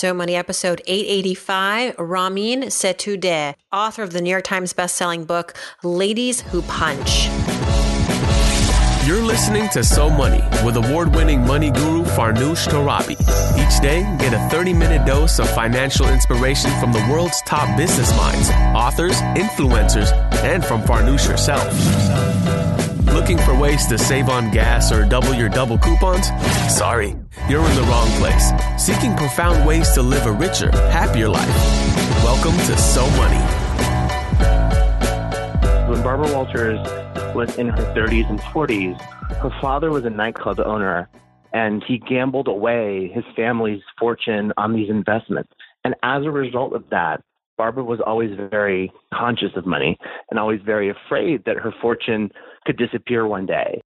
So Money episode 885, Ramin Setudeh, author of the New York Times bestselling book, Ladies Who Punch. You're listening to So Money with award winning money guru Farnoosh Torabi. Each day, get a 30 minute dose of financial inspiration from the world's top business minds, authors, influencers, and from Farnoosh herself. Looking for ways to save on gas or double your double coupons? Sorry, you're in the wrong place. Seeking profound ways to live a richer, happier life. Welcome to So Money. When Barbara Walters was in her 30s and 40s, her father was a nightclub owner and he gambled away his family's fortune on these investments. And as a result of that, Barbara was always very conscious of money and always very afraid that her fortune could disappear one day.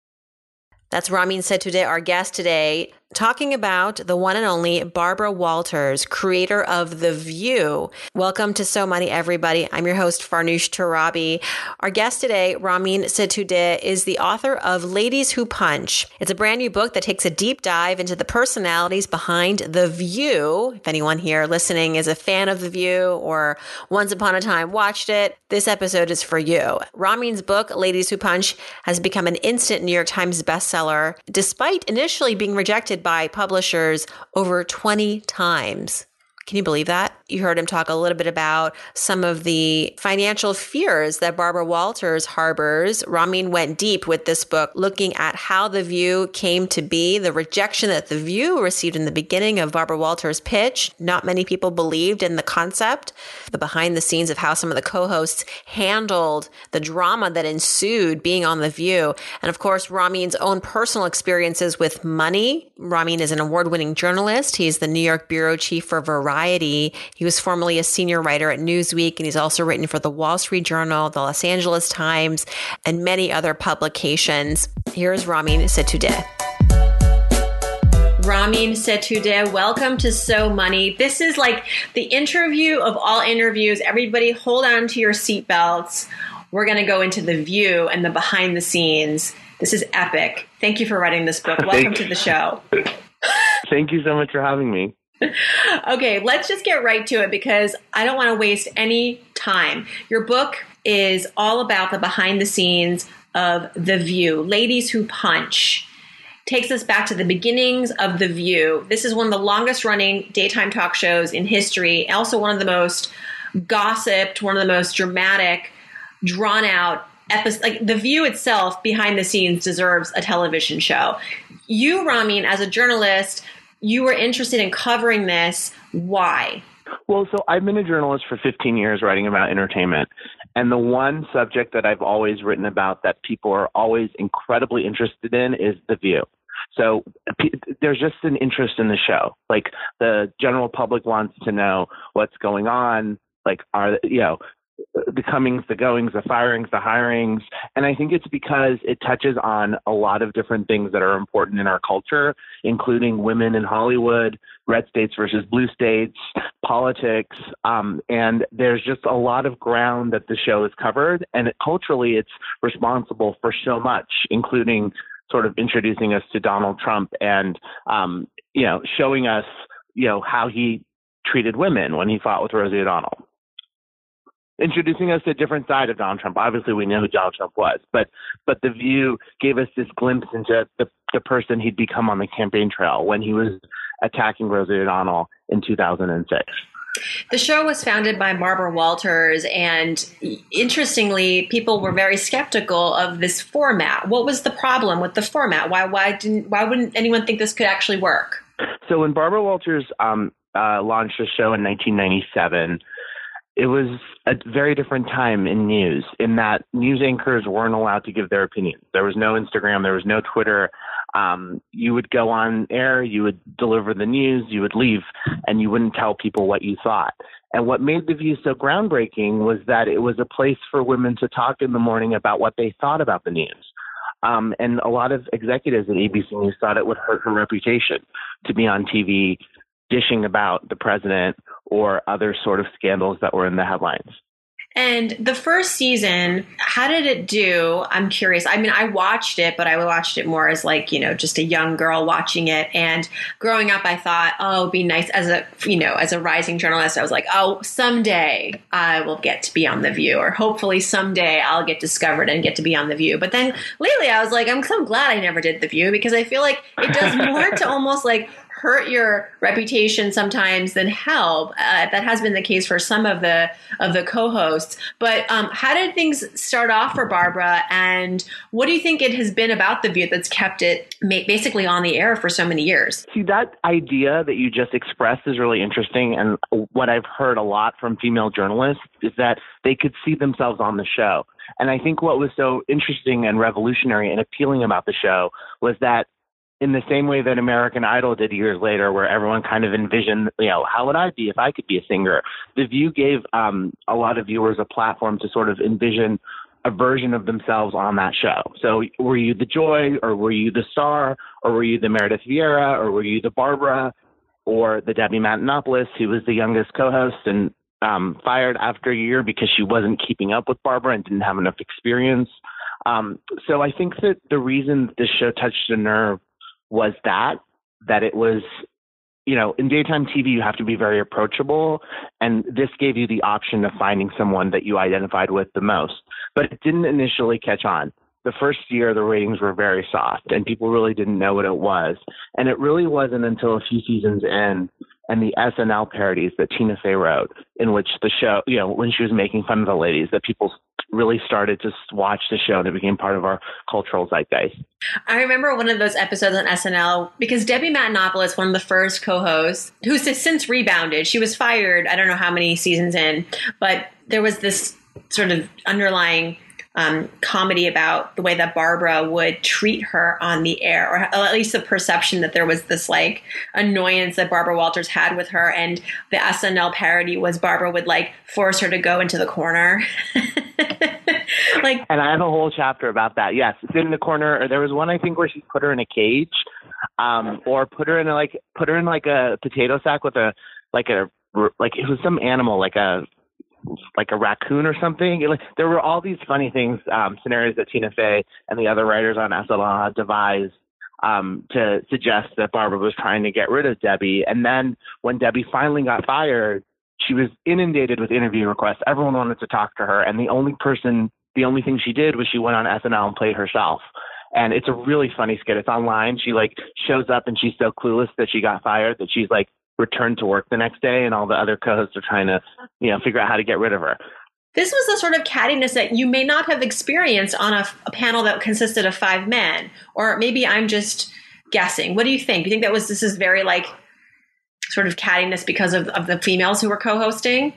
That's Ramin Setudeh, our guest today talking about the one and only Barbara Walters, creator of The View. Welcome to So Money, everybody. I'm your host, Farnoosh Torabi. Our guest today, Ramin Setudeh, is the author of Ladies Who Punch. It's a brand new book that takes a deep dive into the personalities behind The View. If anyone here listening is a fan of The View or once upon a time watched it, this episode is for you. Ramin's book, Ladies Who Punch, has become an instant New York Times bestseller, despite initially being rejected by publishers over 20 times. Can you believe that? You heard him talk a little bit about some of the financial fears that Barbara Walters harbors. Ramin went deep with this book, looking at how The View came to be, the rejection that The View received in the beginning of Barbara Walters' pitch. Not many people believed in the concept, the behind the scenes of how some of the co hosts handled the drama that ensued being on The View. And of course, Ramin's own personal experiences with money. Ramin is an award winning journalist. He's the New York bureau chief for Variety. He was formerly a senior writer at Newsweek, and he's also written for the Wall Street Journal, the Los Angeles Times, and many other publications. Here's Ramin Setudeh. Ramin Setudeh, welcome to So Money. This is like the interview of all interviews. Everybody hold on to your seatbelts. We're going to go into the view and the behind the scenes. This is epic. Thank you for writing this book. Welcome to the show. Thank you so much for having me okay, let's just get right to it because I don't want to waste any time. Your book is all about the behind the scenes of The View, Ladies Who Punch. Takes us back to the beginnings of The View. This is one of the longest running daytime talk shows in history, also one of the most gossiped, one of the most dramatic, drawn out episodes. Like The View itself, behind the scenes, deserves a television show. You, Ramin, as a journalist, you were interested in covering this. Why? Well, so I've been a journalist for 15 years writing about entertainment. And the one subject that I've always written about that people are always incredibly interested in is The View. So there's just an interest in the show. Like the general public wants to know what's going on. Like, are, you know, the comings, the goings, the firings, the hirings. And I think it's because it touches on a lot of different things that are important in our culture, including women in Hollywood, red states versus blue states, politics. Um, and there's just a lot of ground that the show has covered. And it, culturally, it's responsible for so much, including sort of introducing us to Donald Trump and, um, you know, showing us, you know, how he treated women when he fought with Rosie O'Donnell introducing us to a different side of Donald Trump. Obviously, we know who Donald Trump was, but but the View gave us this glimpse into the the person he'd become on the campaign trail when he was attacking Rosie O'Donnell in 2006. The show was founded by Barbara Walters, and interestingly, people were very skeptical of this format. What was the problem with the format? Why why didn't why wouldn't anyone think this could actually work? So when Barbara Walters um, uh, launched the show in 1997 it was a very different time in news in that news anchors weren't allowed to give their opinions. There was no Instagram, there was no Twitter. Um, you would go on air, you would deliver the news, you would leave, and you wouldn't tell people what you thought. And what made The View so groundbreaking was that it was a place for women to talk in the morning about what they thought about the news. Um, and a lot of executives at ABC News thought it would hurt her reputation to be on TV dishing about the president or other sort of scandals that were in the headlines. And the first season, how did it do? I'm curious. I mean, I watched it, but I watched it more as like, you know, just a young girl watching it. And growing up, I thought, oh, it'd be nice as a, you know, as a rising journalist, I was like, oh, someday I will get to be on The View, or hopefully someday I'll get discovered and get to be on The View. But then lately I was like, I'm so glad I never did The View because I feel like it does more to almost like hurt your reputation sometimes than help. Uh, that has been the case for some of the of the co-hosts. But um, how did things start off for Barbara, and what do you think it has been about the View that's kept it basically on the air for so many years? See, that idea that you just expressed is really interesting, and what I've heard a lot from female journalists is that they could see themselves on the show. And I think what was so interesting and revolutionary and appealing about the show was that in the same way that American Idol did years later, where everyone kind of envisioned, you know, how would I be if I could be a singer? The View gave um, a lot of viewers a platform to sort of envision a version of themselves on that show. So were you the Joy, or were you the Star, or were you the Meredith Vieira, or were you the Barbara, or the Debbie Matenopoulos, who was the youngest co-host and um, fired after a year because she wasn't keeping up with Barbara and didn't have enough experience. Um, so I think that the reason this show touched a nerve was that that it was you know in daytime tv you have to be very approachable and this gave you the option of finding someone that you identified with the most. But it didn't initially catch on. The first year the ratings were very soft and people really didn't know what it was. And it really wasn't until a few seasons in and the SNL parodies that Tina Fey wrote, in which the show, you know, when she was making fun of the ladies, that people really started to watch the show and it became part of our cultural zeitgeist. I remember one of those episodes on SNL because Debbie Matenopoulos, one of the first co-hosts, who's since rebounded, she was fired, I don't know how many seasons in, but there was this sort of underlying um, comedy about the way that Barbara would treat her on the air, or at least the perception that there was this like annoyance that Barbara Walters had with her. And the SNL parody was Barbara would like force her to go into the corner. like, and I have a whole chapter about that. Yes, in the corner. Or there was one I think where she put her in a cage, um, or put her in a, like put her in like a potato sack with a like a like it was some animal like a like a raccoon or something. It, there were all these funny things, um, scenarios that Tina Fey and the other writers on SNL devised um, to suggest that Barbara was trying to get rid of Debbie. And then when Debbie finally got fired, she was inundated with interview requests. Everyone wanted to talk to her, and the only person, the only thing she did was she went on SNL and played herself. And it's a really funny skit. It's online. She like shows up and she's so clueless that she got fired that she's like return to work the next day, and all the other co-hosts are trying to, you know, figure out how to get rid of her. This was the sort of cattiness that you may not have experienced on a, a panel that consisted of five men, or maybe I'm just guessing. What do you think? Do you think that was this is very like sort of cattiness because of, of the females who were co-hosting?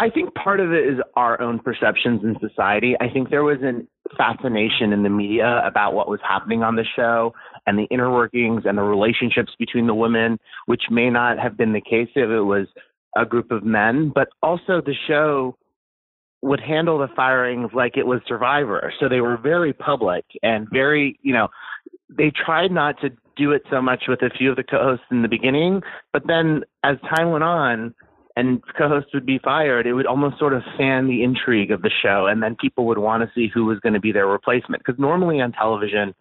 I think part of it is our own perceptions in society. I think there was an fascination in the media about what was happening on the show and the inner workings and the relationships between the women, which may not have been the case if it was a group of men. But also, the show would handle the firings like it was Survivor. So they were very public and very, you know, they tried not to do it so much with a few of the co hosts in the beginning. But then as time went on, and co-hosts would be fired, it would almost sort of fan the intrigue of the show, and then people would want to see who was going to be their replacement. Because normally on television,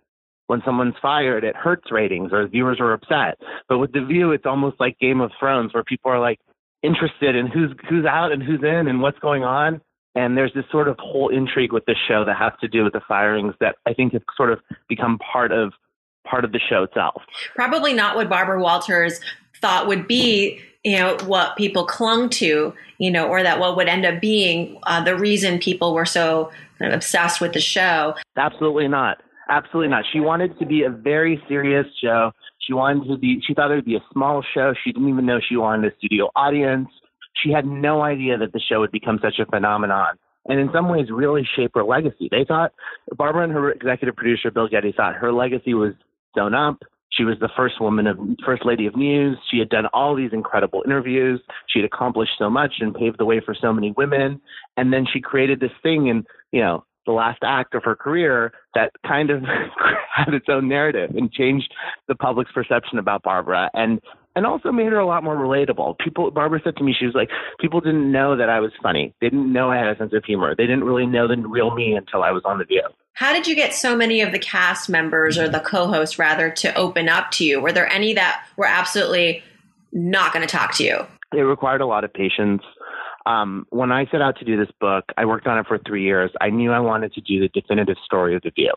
when someone's fired, it hurts ratings or viewers are upset. But with The View, it's almost like Game of Thrones, where people are like interested in who's who's out and who's in and what's going on. And there's this sort of whole intrigue with the show that has to do with the firings that I think have sort of become part of part of the show itself. Probably not what Barbara Walters thought would be you know what people clung to you know or that what would end up being uh, the reason people were so kind of obsessed with the show. Absolutely not. Absolutely not. She wanted to be a very serious show. She wanted to be she thought it would be a small show. She didn't even know she wanted a studio audience. She had no idea that the show would become such a phenomenon. And in some ways really shape her legacy. They thought barbara and her executive producer bill geddie thought her legacy was sewn up she was the first woman of first lady of news. She had done all these incredible interviews. She had accomplished so much and paved the way for so many women. And then she created this thing in, you know, the last act of her career that kind of had its own narrative and changed the public's perception about Barbara. And and also made her a lot more relatable. People, Barbara said to me, she was like, people didn't know that I was funny. They didn't know I had a sense of humor. They didn't really know the real me until I was on The View. How did you get so many of the cast members or the co-hosts rather to open up to you? Were there any that were absolutely not going to talk to you? It required a lot of patience. Um, when I set out to do this book, I worked on it for three years. I knew I wanted to do the definitive story of The View,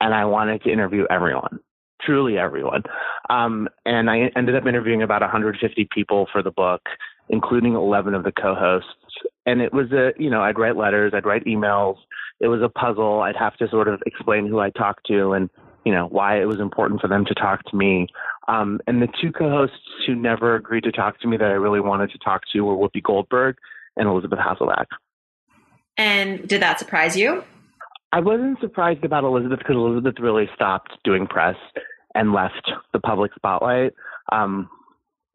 and I wanted to interview everyone truly everyone. Um, and I ended up interviewing about 150 people for the book, including 11 of the co-hosts. And it was a, you know, I'd write letters, I'd write emails. It was a puzzle. I'd have to sort of explain who I talked to and, you know, why it was important for them to talk to me. Um, and the two co-hosts who never agreed to talk to me that I really wanted to talk to were Whoopi Goldberg and Elizabeth Hasselbeck. And did that surprise you? I wasn't surprised about Elizabeth because Elizabeth really stopped doing press and left the public spotlight. Um,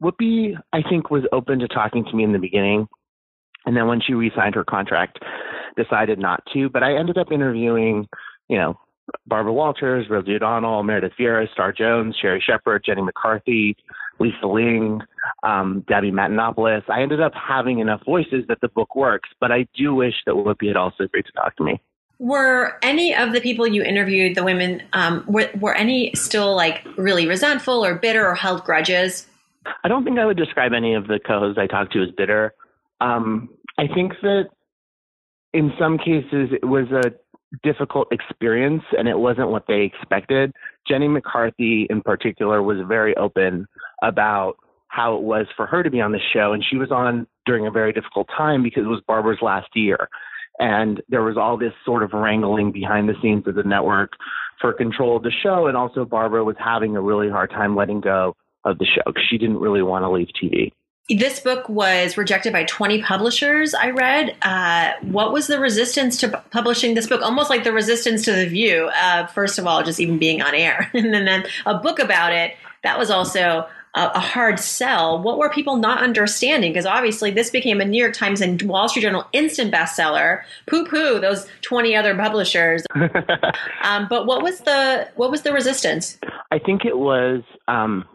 Whoopi, I think, was open to talking to me in the beginning, and then when she re-signed her contract, decided not to. But I ended up interviewing, you know, Barbara Walters, Rosie O'Donnell, Meredith Vieira, Star Jones, Sherri Shepherd, Jenny McCarthy, Lisa Ling, um, Debbie Matenopoulos. I ended up having enough voices that the book works, but I do wish that Whoopi had also agreed to talk to me. Were any of the people you interviewed, the women, um, were, were any still like really resentful or bitter or held grudges? I don't think I would describe any of the co-hosts I talked to as bitter. Um, I think that in some cases it was a difficult experience and it wasn't what they expected. Jenny McCarthy, in particular, was very open about how it was for her to be on the show. And she was on during a very difficult time because it was Barbara's last year. And there was all this sort of wrangling behind the scenes of the network for control of the show. And also, Barbara was having a really hard time letting go of the show because she didn't really want to leave TV. This book was rejected by 20 publishers, I read. Uh, what was the resistance to publishing this book? Almost like the resistance to The View, uh, first of all, just even being on air. and then a book about it, that was also a, a hard sell. What were people not understanding? Because obviously, this became a New York Times and Wall Street Journal instant bestseller. Poo poo those twenty other publishers. um, but what was the what was the resistance? I think it was. Um,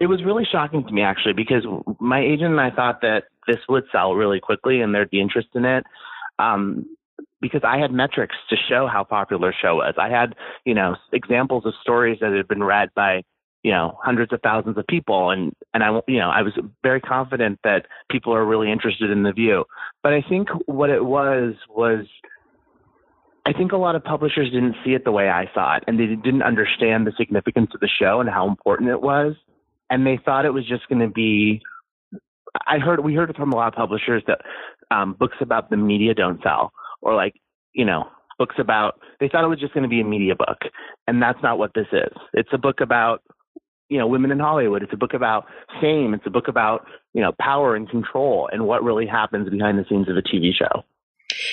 it was really shocking to me actually because my agent and I thought that this would sell really quickly and there'd be interest in it. Um, because I had metrics to show how popular the show was. I had, you know, examples of stories that had been read by you know hundreds of thousands of people and and I you know I was very confident that people are really interested in the view but I think what it was was I think a lot of publishers didn't see it the way I saw it and they didn't understand the significance of the show and how important it was and they thought it was just going to be I heard we heard from a lot of publishers that um books about the media don't sell or like you know books about they thought it was just going to be a media book and that's not what this is it's a book about you know, women in Hollywood. It's a book about fame. It's a book about, you know, power and control and what really happens behind the scenes of a TV show.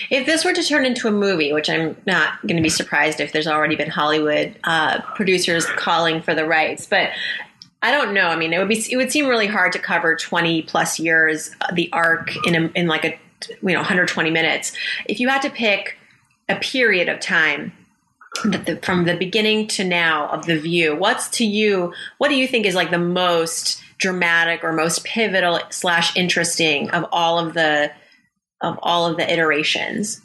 If this were to turn into a movie, which I'm not going to be surprised if there's already been Hollywood uh, producers calling for the rights, but I don't know. I mean, it would be it would seem really hard to cover 20 plus years uh, the arc in a, in like a you know 120 minutes. If you had to pick a period of time the, from the beginning to now of the view what's to you what do you think is like the most dramatic or most pivotal slash interesting of all of the of all of the iterations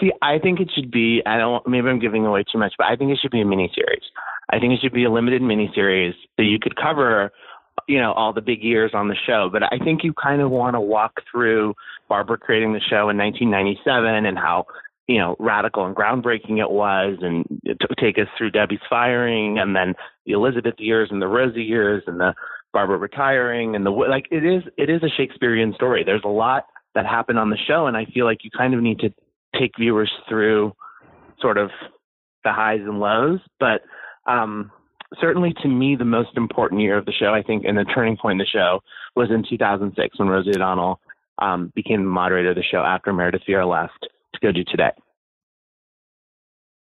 see i think it should be i don't maybe i'm giving away too much but i think it should be a mini series i think it should be a limited mini series that you could cover you know all the big years on the show but i think you kind of want to walk through barbara creating the show in 1997 and how you know, radical and groundbreaking it was, and to take us through Debbie's firing, and then the Elizabeth years, and the Rosie years, and the Barbara retiring, and the like. It is it is a Shakespearean story. There's a lot that happened on the show, and I feel like you kind of need to take viewers through sort of the highs and lows. But um, certainly, to me, the most important year of the show, I think, and the turning point in the show was in 2006 when Rosie O'Donnell um, became the moderator of the show after Meredith Vieira left to go do today.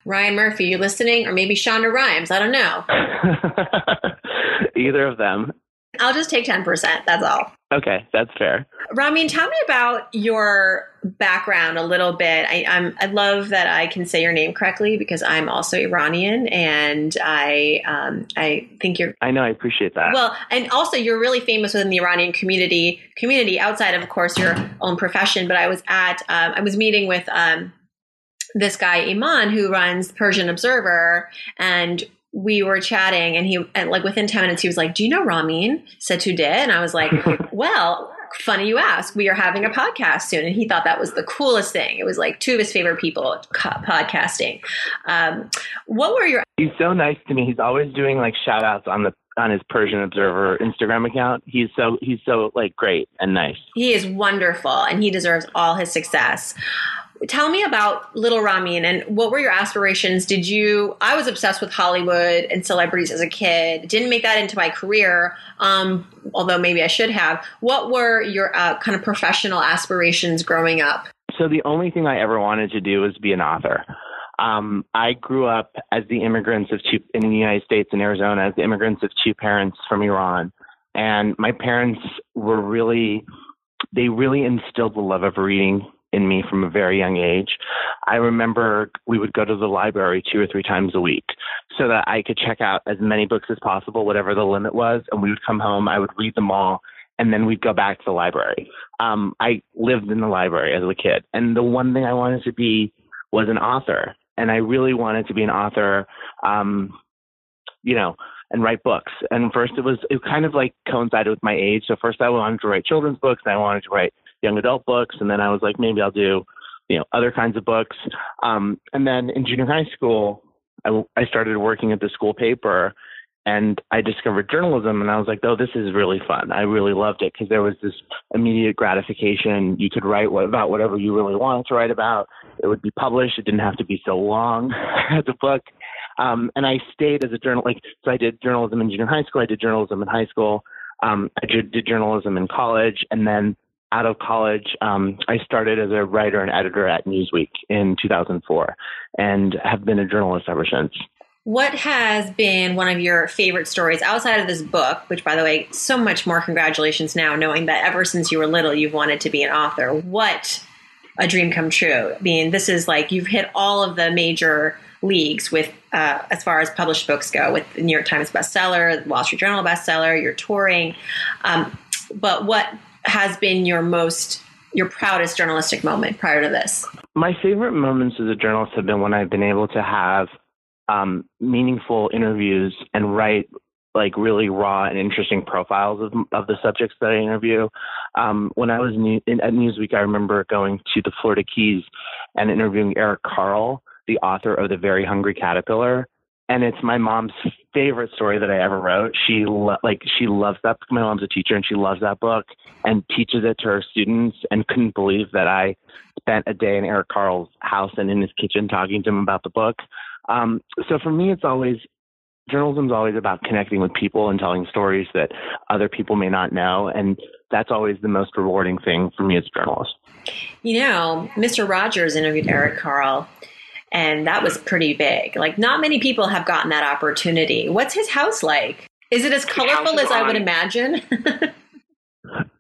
Ryan Murphy, you listening? Or maybe Shonda Rhimes? I don't know. Either of them. I'll just take 10%. That's all. Okay, that's fair. Ramin, tell me about your background a little bit. I, I'm, I love that I can say your name correctly because I'm also Iranian, and I um, I think you're. I know. I appreciate that. Well, and also you're really famous within the Iranian community community outside of, of course, your own profession. But I was at um, I was meeting with um, this guy Iman who runs Persian Observer, and we were chatting and he and like within 10 minutes he was like do you know ramin? Setudeh and i was like well funny you ask. We are having a podcast soon. And he thought that was the coolest thing. It was like two of his favorite people podcasting. Um, what were your he's so nice to me. He's always doing like shout outs on the on his persian observer instagram account. He's so he's so like great and nice. He is wonderful and he deserves all his success tell me about Little Ramin and what were your aspirations? Did you? I was obsessed with Hollywood and celebrities as a kid. Didn't make that into my career, um, although maybe I should have. What were your uh, kind of professional aspirations growing up? So the only thing I ever wanted to do was be an author. Um, I grew up as the immigrants of two in the United States in Arizona as the immigrants of two parents from Iran, and my parents were really they really instilled the love of reading in me from a very young age. I remember we would go to the library two or three times a week so that I could check out as many books as possible, whatever the limit was. And we would come home, I would read them all, and then we'd go back to the library. Um, I lived in the library as a kid. And the one thing I wanted to be was an author. And I really wanted to be an author, um, you know, and write books. And first it was, it kind of like coincided with my age. So first I wanted to write children's books and I wanted to write young adult books, and then I was like, maybe I'll do, you know, other kinds of books. Um, and then in junior high school, I, I started working at the school paper, and I discovered journalism, and I was like, oh, this is really fun. I really loved it because there was this immediate gratification. You could write what, about whatever you really wanted to write about. It would be published. It didn't have to be so long as a book. Um, and I stayed as a journal, like so. I did journalism in junior high school. I did journalism in high school. Um, I did, did journalism in college, and then out of college, um, I started as a writer and editor at Newsweek in 2004 and have been a journalist ever since. What has been one of your favorite stories outside of this book, which, by the way, so much more congratulations now, knowing that ever since you were little, you've wanted to be an author? What a dream come true. I mean, this is like you've hit all of the major leagues with uh, as far as published books go with the new york times bestseller the wall street journal bestseller you're touring um, but what has been your most your proudest journalistic moment prior to this? My favorite moments as a journalist have been when I've been able to have um, meaningful interviews and write like really raw and interesting profiles of, of the subjects that I interview. Um, when I was new, in, at Newsweek, I remember going to the Florida Keys and interviewing Eric Carle, the author of The Very Hungry Caterpillar and it's my mom's favorite story that I ever wrote. She lo- like she loves that. My mom's a teacher, and she loves that book and teaches it to her students. And couldn't believe that I spent a day in Eric Carle's house and in his kitchen talking to him about the book. Um, so for me, it's always journalism is always about connecting with people and telling stories that other people may not know, and that's always the most rewarding thing for me as a journalist. You know, Mr. Rogers interviewed Eric Carle and that was pretty big. Like, not many people have gotten that opportunity. What's his house like? Is it as colorful as I would imagine?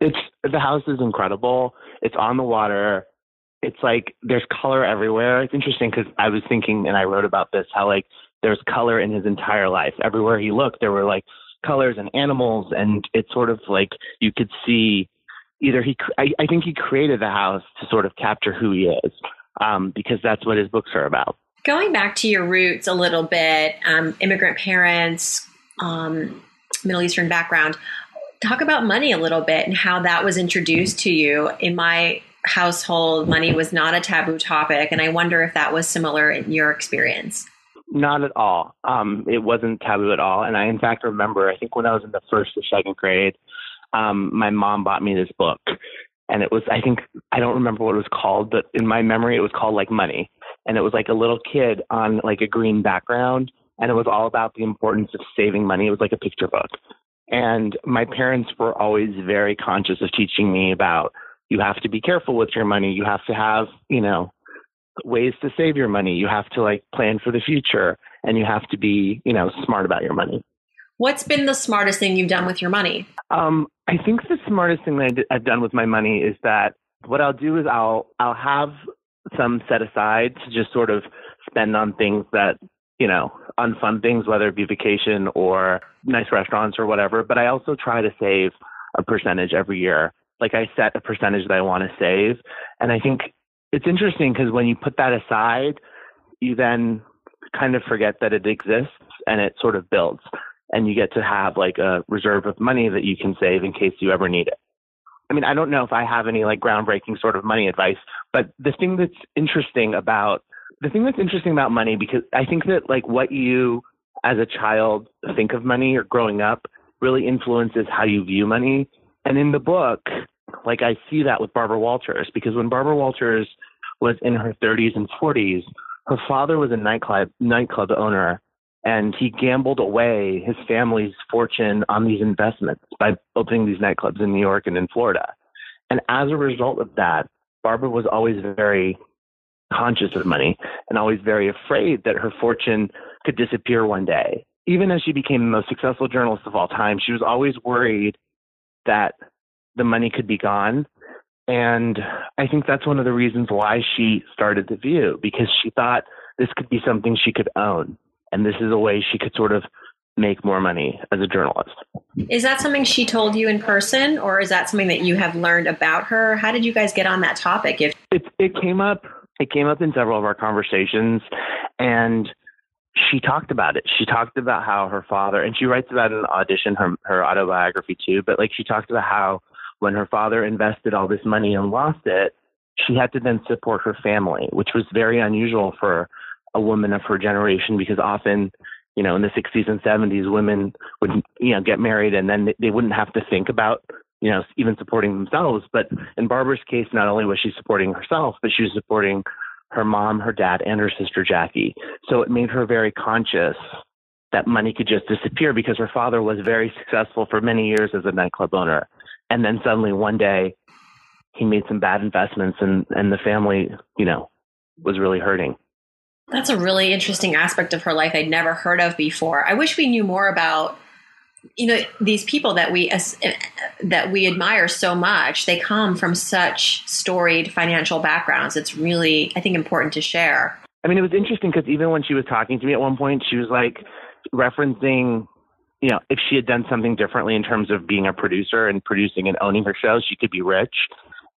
it's the house is incredible. It's on the water. It's like there's color everywhere. It's interesting because I was thinking, and I wrote about this, how like there's color in his entire life. Everywhere he looked, there were like colors and animals, and it's sort of like you could see either he. I, I think he created the house to sort of capture who he is um, because that's what his books are about. Going back to your roots a little bit, um, immigrant parents, um, Middle Eastern background, talk about money a little bit and how that was introduced to you. In my household, money was not a taboo topic, and I wonder if that was similar in your experience. Not at all. Um, it wasn't taboo at all. And I, in fact, remember, I think when I was in the first or second grade, um, my mom bought me this book and it was I think I don't remember what it was called, but in my memory it was called like Money, and it was like a little kid on like a green background, and it was all about the importance of saving money. It was like a picture book, and my parents were always very conscious of teaching me about you have to be careful with your money, you have to have you know ways to save your money, you have to like plan for the future, and you have to be you know smart about your money. What's been the smartest thing you've done with your money? Um, I think the smartest thing that I've done with my money is that what I'll do is I'll I'll have some set aside to just sort of spend on things that you know on fun things, whether it be vacation or nice restaurants or whatever. But I also try to save a percentage every year. Like I set a percentage that I want to save, and I think it's interesting because when you put that aside, you then kind of forget that it exists and it sort of builds and you get to have like a reserve of money that you can save in case you ever need it. I mean, I don't know if I have any like groundbreaking sort of money advice, but the thing that's interesting about the thing that's interesting about money because I think that like what you as a child think of money or growing up really influences how you view money. And in the book, like I see that with Barbara Walters because when Barbara Walters was in her 30s and 40s, her father was a nightclub nightclub owner and he gambled away his family's fortune on these investments by opening these nightclubs in New York and in Florida. And as a result of that, Barbara was always very conscious of money and always very afraid that her fortune could disappear one day. Even as she became the most successful journalist of all time, she was always worried that the money could be gone. And I think that's one of the reasons why she started The View, because she thought this could be something she could own and this is a way she could sort of make more money as a journalist. Is that something she told you in person, or is that something that you have learned about her? How did you guys get on that topic? If it, it came up, it came up in several of our conversations, and she talked about it. She talked about how her father, and she writes about in audition, her her autobiography too. But like she talked about how when her father invested all this money and lost it, she had to then support her family, which was very unusual for a woman of her generation because often you know in the 60s and 70s women would you know get married and then they wouldn't have to think about you know even supporting themselves. But in barbara's case not only was she supporting herself but she was supporting her mom her dad and her sister jackie. So it made her very conscious that money could just disappear because her father was very successful for many years as a nightclub owner. And then suddenly one day he made some bad investments and and the family you know was really hurting that's a really interesting aspect of her life I'd never heard of before. I wish we knew more about you know these people that we that we admire so much. They come from such storied financial backgrounds. It's really I think important to share. I mean, it was interesting because even when she was talking to me at one point, she was like referencing you know, if she had done something differently in terms of being a producer and producing and owning her show, she could be rich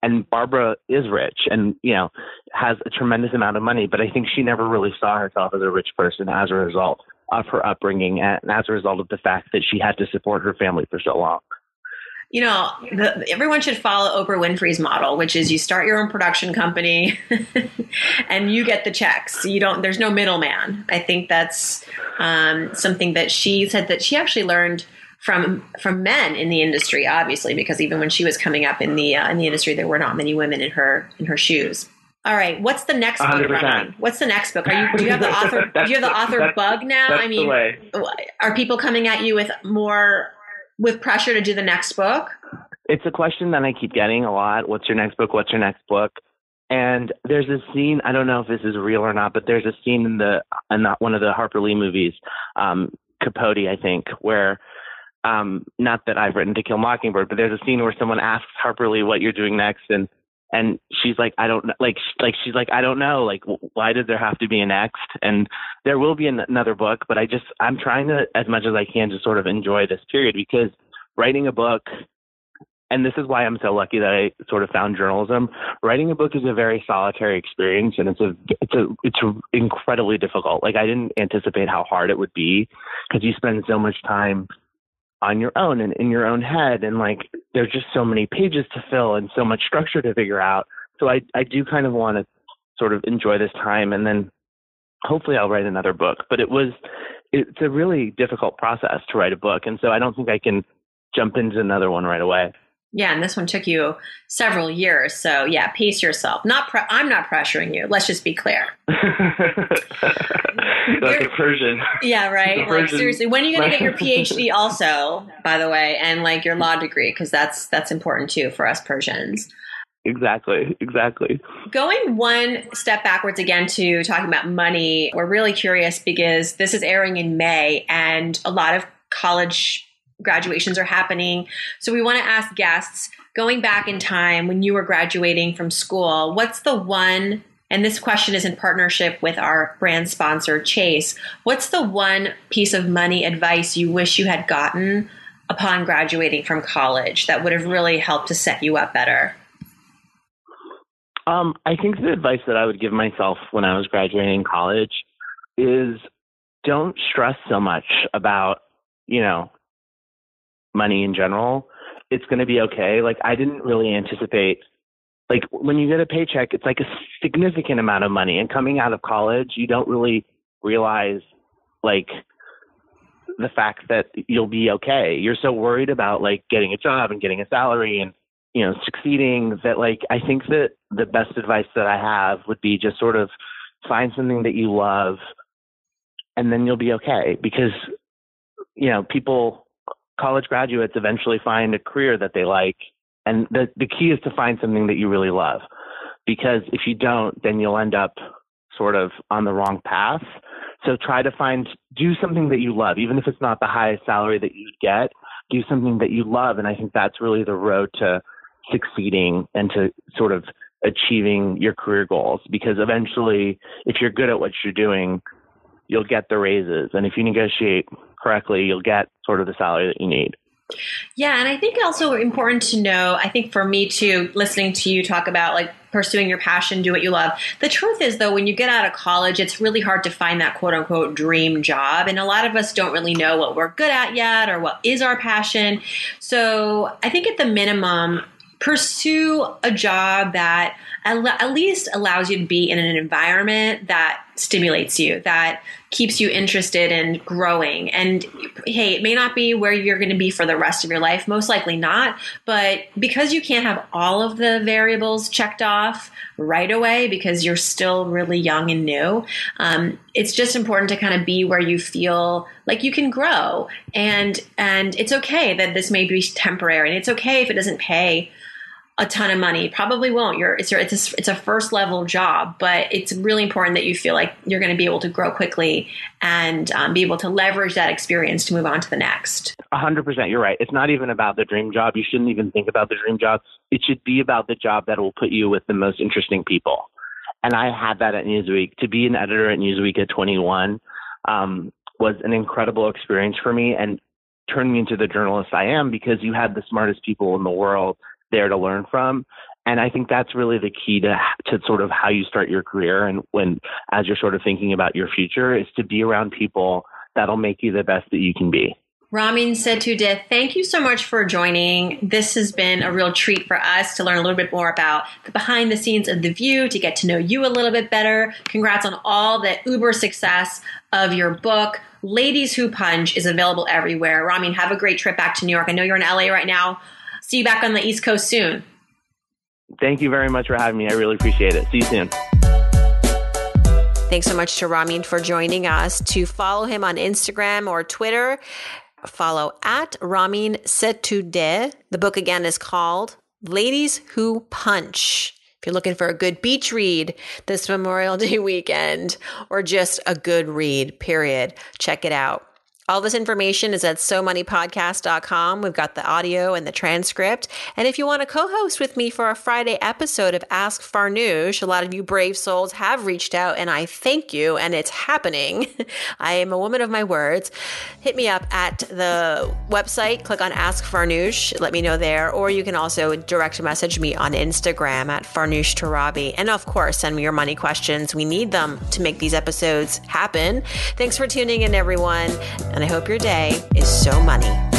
and Barbara is rich and you know has a tremendous amount of money, but I think she never really saw herself as a rich person as a result of her upbringing and as a result of the fact that she had to support her family for so long. You know, the, everyone should follow Oprah Winfrey's model, which is you start your own production company and you get the checks. You don't. There's no middleman. I think that's um, something that she said that she actually learned from from men in the industry, obviously, because even when she was coming up in the uh, in the industry, there were not many women in her in her shoes. All right, what's the next 100%. book? What's the next book? Are you do you have the author do you have the author bug now? I mean, are people coming at you with more with pressure to do the next book? It's a question that I keep getting a lot. What's your next book? What's your next book? And there's a scene. I don't know if this is real or not, but there's a scene in the in not one of the Harper Lee movies, um, Capote, I think, where um, not that I've written To Kill Mockingbird, but there's a scene where someone asks Harper Lee what you're doing next, and and she's like, I don't like like she's like, I don't know, like why did there have to be a next? And there will be an- another book, but I just I'm trying to as much as I can to sort of enjoy this period because writing a book. And this is why I'm so lucky that I sort of found journalism. Writing a book is a very solitary experience, and it's a it's a it's incredibly difficult. Like I didn't anticipate how hard it would be because you spend so much time on your own and in your own head and like there's just so many pages to fill and so much structure to figure out so i i do kind of want to sort of enjoy this time and then hopefully i'll write another book but it was it's a really difficult process to write a book and so i don't think i can jump into another one right away yeah, and this one took you several years. So yeah, pace yourself. Not pre- I'm not pressuring you. Let's just be clear. like a Persian. Yeah, right. Like seriously, when are you going to get your PhD also, by the way, and like your law degree because that's that's important too for us Persians. Exactly, exactly. Going one step backwards again to talking about money, we're really curious because this is airing in May and a lot of college graduations are happening. So we want to ask guests going back in time when you were graduating from school, what's the one and this question is in partnership with our brand sponsor, Chase. What's the one piece of money advice you wish you had gotten upon graduating from college that would have really helped to set you up better? Um, I think the advice that I would give myself when I was graduating college is don't stress so much about, you know, money in general. It's going to be okay. Like, I didn't really anticipate like when you get a paycheck, it's like a significant amount of money. And coming out of college, you don't really realize like the fact that you'll be okay. You're so worried about like getting a job and getting a salary and you know succeeding that like I think that the best advice that I have would be just sort of find something that you love and then you'll be okay because you know people college graduates eventually find a career that they like and the, the key is to find something that you really love. Because if you don't, then you'll end up sort of on the wrong path. So try to find, do something that you love, even if it's not the highest salary that you'd get, do something that you love. And I think that's really the road to succeeding and to sort of achieving your career goals. Because eventually, if you're good at what you're doing, you'll get the raises. And if you negotiate correctly, you'll get sort of the salary that you need. Yeah, and I think also important to know, I think for me too, listening to you talk about like pursuing your passion, do what you love. The truth is though, when you get out of college, it's really hard to find that quote unquote dream job. And a lot of us don't really know what we're good at yet or what is our passion. So I think at the minimum, pursue a job that at least allows you to be in an environment that stimulates you, that keeps you interested in growing. And hey, it may not be where you're going to be for the rest of your life, most likely not. But because you can't have all of the variables checked off right away because you're still really young and new, um, it's just important to kind of be where you feel like you can grow. And and it's okay that this may be temporary, and it's okay if it doesn't pay a ton of money. Probably won't. You're it's it's a, it's a first level job, but it's really important that you feel like you're going to be able to grow quickly and um, be able to leverage that experience to move on to the next. A hundred percent. You're right. It's not even about the dream job. You shouldn't even think about the dream job. It should be about the job that will put you with the most interesting people. And I had that at Newsweek. To be an editor at Newsweek at 21 um, was an incredible experience for me and turned me into the journalist I am because you had the smartest people in the world there to learn from. And I think that's really the key to to sort of how you start your career and when as you're sort of thinking about your future is to be around people that'll make you the best that you can be. Ramin Setudeh, thank you so much for joining. This has been a real treat for us to learn a little bit more about the behind the scenes of The View, to get to know you a little bit better. Congrats on all the uber success of your book. Ladies Who Punch is available everywhere. Ramin, have a great trip back to New York. I know you're in LA right now see you back on the East Coast soon. Thank you very much for having me. I really appreciate it. See you soon. Thanks so much to Ramin for joining us. To follow him on Instagram or Twitter, follow at Ramin Setudeh. The book again is called Ladies Who Punch. If you're looking for a good beach read this Memorial Day weekend or just a good read, period, check it out. All this information is at SoMoneyPodcast.com. We've got the audio and the transcript. And if you want to co-host with me for a Friday episode of Ask Farnoosh, a lot of you brave souls have reached out and I thank you and it's happening. I am a woman of my words. Hit me up at the website, click on Ask Farnoosh, let me know there. Or you can also direct message me on Instagram at Farnoosh Torabi. And of course, send me your money questions. We need them to make these episodes happen. Thanks for tuning in, everyone and I hope your day is so money.